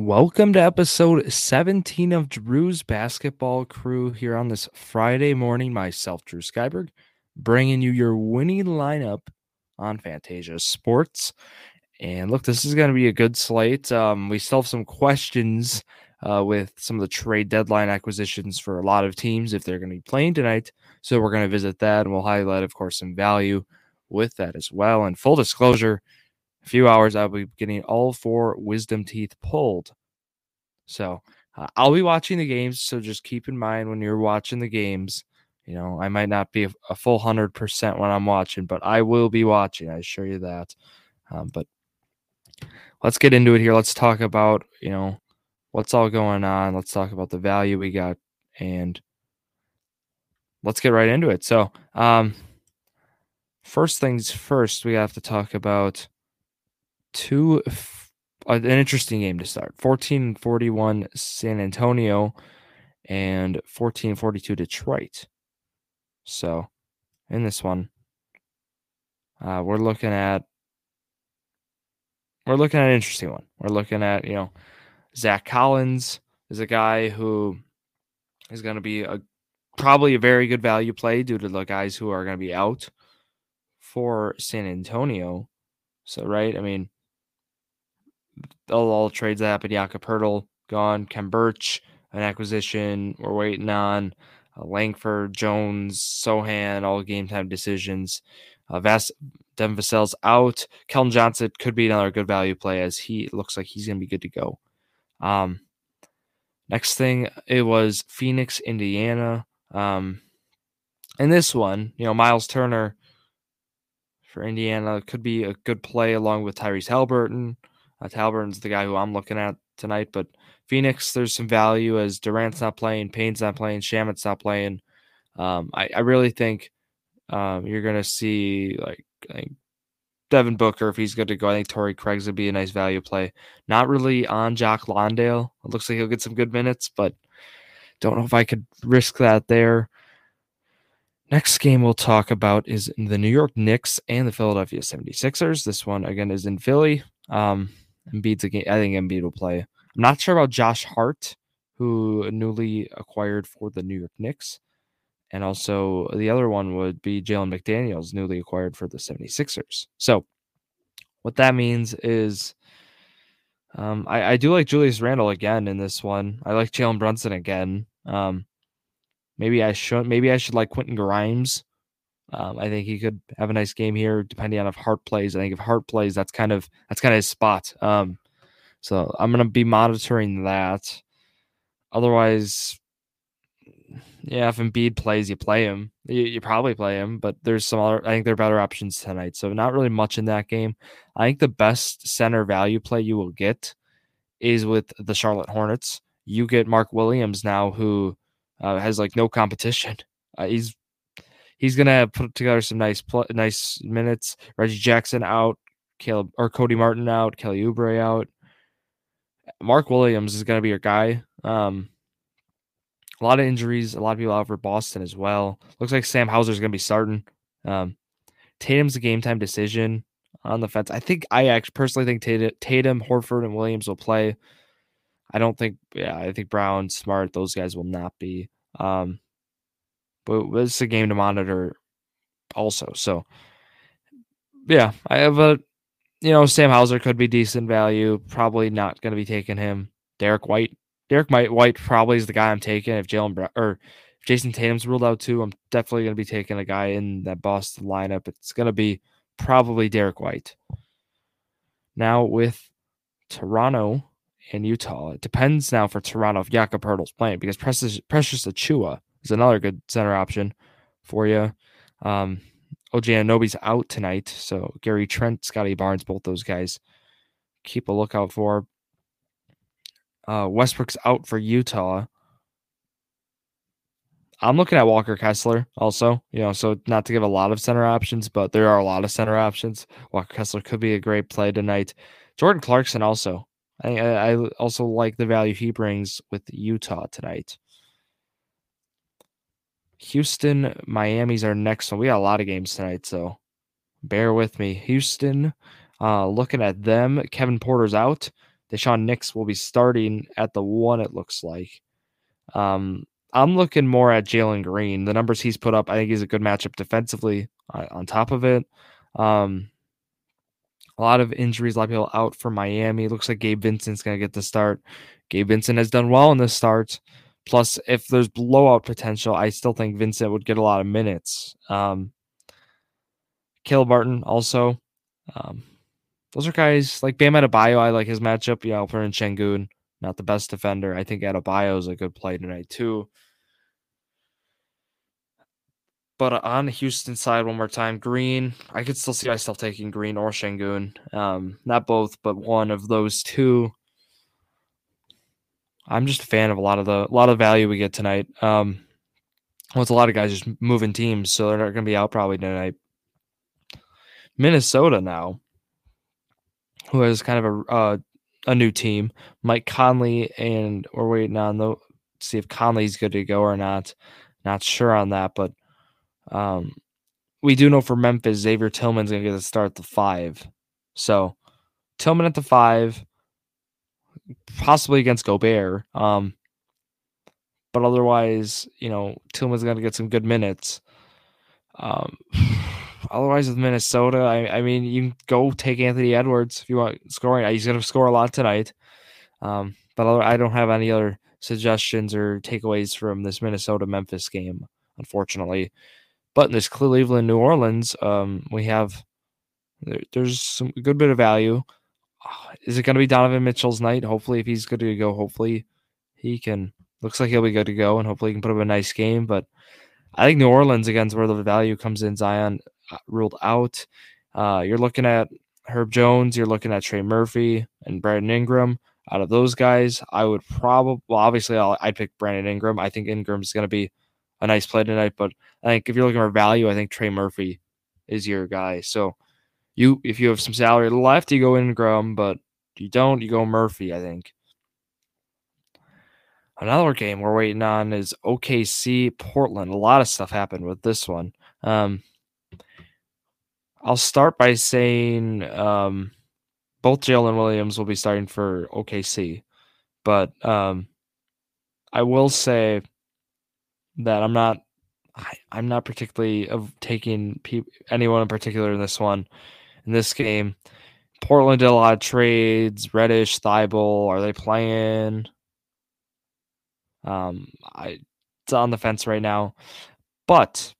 Welcome to episode 17 of Drew's basketball crew here on this Friday morning. Myself, Drew Skyberg, bringing you your winning lineup on Fantasia Sports. And look, this is going to be a good slate. Um, we still have some questions uh, with some of the trade deadline acquisitions for a lot of teams if they're going to be playing tonight. So we're going to visit that and we'll highlight, of course, some value with that as well. And full disclosure, a few hours, I'll be getting all four wisdom teeth pulled. So uh, I'll be watching the games. So just keep in mind when you're watching the games, you know, I might not be a, a full 100% when I'm watching, but I will be watching. I assure you that. Um, but let's get into it here. Let's talk about, you know, what's all going on. Let's talk about the value we got and let's get right into it. So, um, first things first, we have to talk about two an interesting game to start. 1441 San Antonio and 1442 Detroit. So, in this one, uh, we're looking at we're looking at an interesting one. We're looking at, you know, Zach Collins is a guy who is going to be a probably a very good value play due to the guys who are going to be out for San Antonio. So, right, I mean, all, all trades that happened. Jakob Poeltl gone. Khem Birch, an acquisition we're waiting on. Uh, Langford, Jones, Sochan, all game time decisions. Uh, Vas- Devin Vassell's out. Keldon Johnson could be another good value play as he looks like he's going to be good to go. Um, next thing, it was Phoenix, Indiana. Um, in this one, you know, Miles Turner for Indiana could be a good play along with Tyrese Haliburton. Uh, Talburn's the guy who I'm looking at tonight, but Phoenix, there's some value as Durant's not playing, Payne's not playing, Shamet's not playing. Um, I, I, really think um, you're going to see like Devin Booker if he's good to go. I think Torrey Craig's would be a nice value play. Not really on Jock Landale. It looks like he'll get some good minutes, but don't know if I could risk that there. Next game we'll talk about is the New York Knicks and the Philadelphia 76ers. This one again is in Philly. Um, Embiid's a game. I think Embiid will play. I'm not sure about Josh Hart, who newly acquired for the New York Knicks. And also the other one would be Jalen McDaniels, newly acquired for the 76ers. So what that means is um, I, I, do like Julius Randle again in this one. I like Jalen Brunson again. Um, maybe I should maybe I should like Quentin Grimes um, I think he could have a nice game here, depending on if Hart plays. I think if Hart plays, that's kind of that's kind of his spot. Um, so I'm gonna be monitoring that. Otherwise, yeah, if Embiid plays, you play him. You, you probably play him, but there's some other. I think there are better options tonight. So not really much in that game. I think the best center value play you will get is with the Charlotte Hornets. You get Mark Williams now, who uh, has like no competition. Uh, he's he's gonna put together some nice pl- nice minutes. Reggie Jackson out, Caleb or Cody Martin out, Kelly Oubre out. Mark Williams is gonna be your guy. Um, a lot of injuries, a lot of people out for Boston as well. Looks like Sam Hauser is gonna be starting. Um, Tatum's a game time decision on the fence. I think I actually personally think Tatum, Horford, and Williams will play. I don't think, yeah, I think Brown, Smart, those guys will not be. Um, but it's a game to monitor also. So yeah, I have a you know, Sam Hauser could be decent value. Probably not going to be taking him. Derrick White. Derrick White probably is the guy I'm taking. If Jaylen Brown or Jayson Tatum's ruled out too, I'm definitely going to be taking a guy in that Boston lineup. It's going to be probably Derrick White. Now with Toronto and Utah, it depends now for Toronto if Jakob Poeltl's playing because Precious, Precious Achiuwa is another good center option for you. Um, OG Anunoby's out tonight, so Gary Trent, Scottie Barnes, both those guys keep a lookout for. Uh, Westbrook's out for Utah. I'm looking at Walker Kessler also, you know, so not to give a lot of center options, but there are a lot of center options. Walker Kessler could be a great play tonight. Jordan Clarkson also. I, I also like the value he brings with Utah tonight. Houston, Miami's our next one. We got a lot of games tonight, so bear with me. Houston, uh, looking at them, Kevin Porter's out. Daishen Nix will be starting at the one, it looks like. Um, I'm looking more at Jalen Green. The numbers he's put up, I think he's a good matchup defensively uh, on top of it. Um, a lot of injuries, a lot of people out for Miami. Looks like Gabe Vincent's going to get the start. Gabe Vincent has done well in this start. Plus, if there's blowout potential, I still think Vincent would get a lot of minutes. Um, Martin also. Um, those are guys like Bam Adebayo. I like his matchup. Yeah, Alperen Sengun, not the best defender. I think Adebayo is a good play tonight too. But on the Houston side, one more time, Green. I could still see myself taking Green or Sengun. Um, not both, but one of those two. I'm just a fan of a lot of the a lot of value we get tonight. Um, well, it's a lot of guys just moving teams, so they're not going to be out probably tonight. Minnesota now, who has kind of a uh, a new team. Mike Conley and we're waiting on the see if Conley's good to go or not. Not sure on that, but um, we do know for Memphis, Xavier Tillman's going to get the start at the five. So Tillman at the five, possibly against Gobert. Um, but otherwise, you know, Tillman's going to get some good minutes. Um, otherwise, with Minnesota, I, I mean, you can go take Anthony Edwards if you want scoring. He's going to score a lot tonight. Um, but I don't have any other suggestions or takeaways from this Minnesota Memphis game, unfortunately. But in this Cleveland New Orleans, um, we have there, there's some good bit of value. Is it going to be Donovan Mitchell's night? Hopefully, if he's good to go, hopefully he can. Looks like he'll be good to go, and hopefully he can put up a nice game. But I think New Orleans against where the value comes in. Zion uh, ruled out. Uh, you're looking at Herb Jones. You're looking at Trey Murphy and Brandon Ingram. Out of those guys, I would probably well, obviously i would pick Brandon Ingram. I think Ingram's going to be a nice play tonight. But I think if you're looking for value, I think Trey Murphy is your guy. So you if you have some salary left, you go Ingram, but you don't, you go Murphy, I think. Another game we're waiting on is OKC Portland. A lot of stuff happened with this one. Um, I'll start by saying um, both Jalen Williams will be starting for OKC, but um, I will say that I'm not I, am not particularly of taking pe- anyone in particular in this one. In this game, Portland did a lot of trades. Reddish, Thybulle, are they playing? Um, I it's on the fence right now, but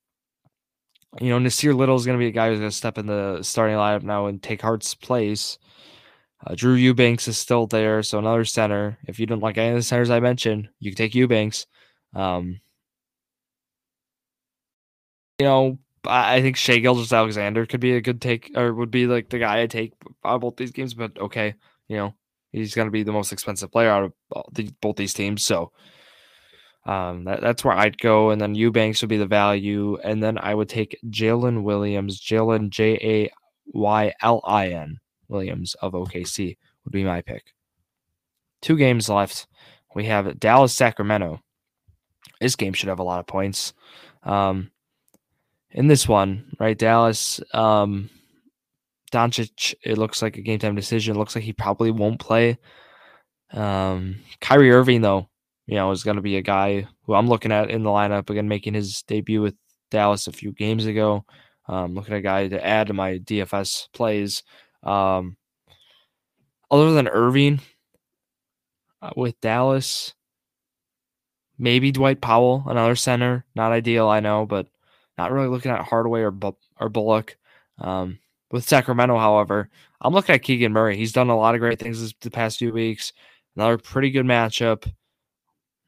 you know Nassir Little is going to be a guy who's going to step in the starting lineup now and take Hart's place. Uh, Drew Eubanks is still there, so another center. If you don't like any of the centers I mentioned, you can take Eubanks. Um, you know, I think Shai Gilgeous-Alexander could be a good take, or would be like the guy I take out both these games. But okay, you know, he's going to be the most expensive player out of the, both these teams. So um, that, that's where I'd go. And then Eubanks would be the value. And then I would take Jalen Williams, Jalen J A Y L I N Williams of OKC would be my pick. Two games left. We have Dallas Sacramento. This game should have a lot of points. Um, in this one, right? Dallas, um, Doncic, it looks like a game time decision. It looks like he probably won't play. Um, Kyrie Irving, though, you know, is going to be a guy who I'm looking at in the lineup again, making his debut with Dallas a few games ago. Um, looking at a guy to add to my DFS plays. Um, other than Irving uh, with Dallas, maybe Dwight Powell, another center. Not ideal, I know, but not really looking at Hardaway or or Bullock. Um, with Sacramento, however, I'm looking at Keegan Murray. He's done a lot of great things the past few weeks. Another pretty good matchup.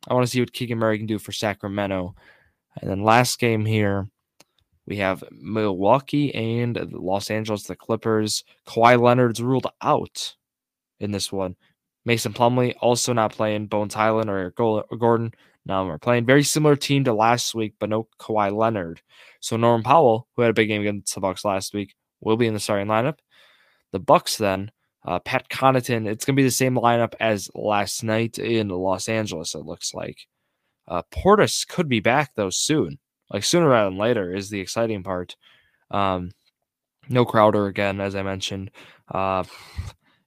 I want to see what Keegan Murray can do for Sacramento. And then last game here, we have Milwaukee and Los Angeles, the Clippers. Kawhi Leonard's ruled out in this one. Mason Plumlee also not playing. Bones Hyland or Gordon now we're playing very similar team to last week, but no Kawhi Leonard. So Norman Powell, who had a big game against the Bucks last week, will be in the starting lineup. The Bucks then, uh, Pat Connaughton. It's going to be the same lineup as last night in Los Angeles. It looks like. Uh, Portis could be back though soon, like sooner rather than later is the exciting part. Um, no Crowder again, as I mentioned. Uh,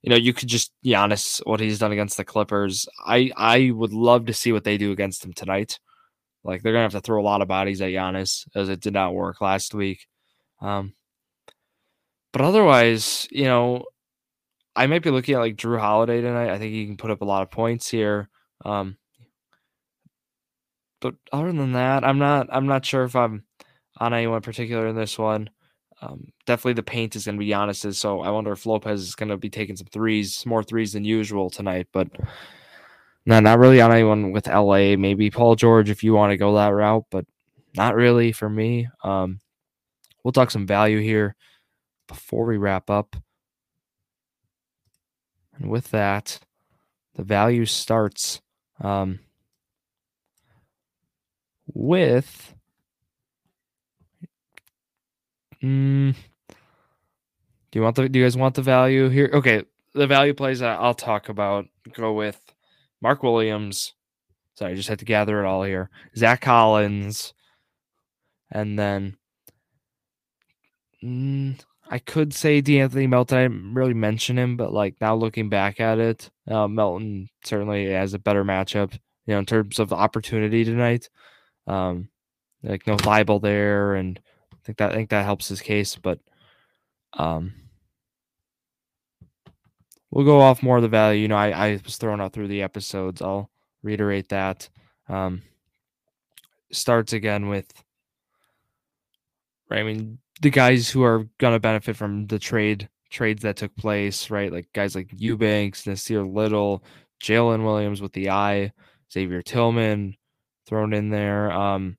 you know, you could just Giannis what he's done against the Clippers. I I would love to see what they do against him tonight. Like they're gonna have to throw a lot of bodies at Giannis as it did not work last week. Um, but otherwise, you know, I might be looking at like Jrue Holiday tonight. I think he can put up a lot of points here. Um, but other than that, I'm not. I'm not sure if I'm on anyone particular in this one. Um, definitely the paint is going to be Giannis's. So I wonder if Lopez is going to be taking some threes, more threes than usual tonight. But no, not really on anyone with LA. Maybe Paul George if you want to go that route, but not really for me. Um, we'll talk some value here before we wrap up. And with that, the value starts um, with Mm, do you want the? Do you guys want the value here? Okay, the value plays I'll talk about go with Mark Williams. Sorry, I just had to gather it all here. Zach Collins, and then mm, I could say De'Anthony Melton. I didn't really mention him, but like now looking back at it, uh, Melton certainly has a better matchup. You know, in terms of opportunity tonight, um, like no Thybulle there, and think that I think that helps his case, but um, we'll go off more of the value. You know, I, I was throwing out through the episodes. I'll reiterate that. Um, starts again with, right? I mean, the guys who are gonna benefit from the trade trades that took place, right? Like guys like Eubanks, Nassir Little, Jalen Williams with the eye, Xavier Tillman thrown in there. Um,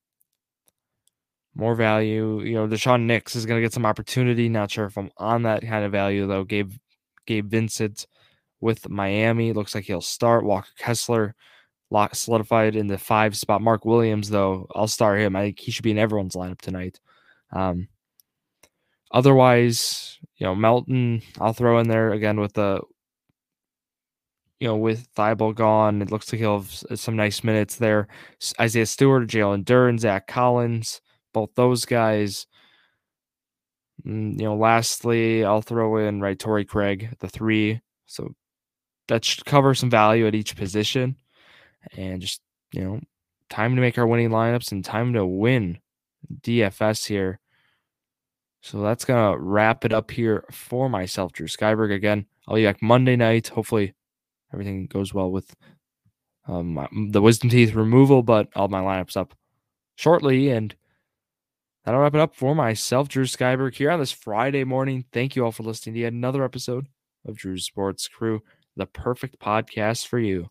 more value. You know, Daishen Nix is going to get some opportunity. Not sure if I'm on that kind of value though. Gabe Gabe Vincent with Miami looks like he'll start. Walker Kessler lock solidified in the five spot. Mark Williams though, I'll start him. I think he should be in everyone's lineup tonight. Um, otherwise, you know, Melton I'll throw in there again with the you know, with Thybulle gone, it looks like he'll have some nice minutes there. Isaiah Stewart, Jalen Duren, Zach Collins, both those guys. Mm, you know, lastly, I'll throw in right Torrey Craig, the three. So that should cover some value at each position. And just, you know, time to make our winning lineups and time to win DFS here. So that's to wrap it up here for myself, Drew Skyberg. Again, I'll be back Monday night. Hopefully, everything goes well with um, the wisdom teeth removal, but all my lineups up shortly. And That'll wrap it up for myself, Drew Skyberg, here on this Friday morning. Thank you all for listening to yet another episode of Drew's Sports Crew, the perfect podcast for you.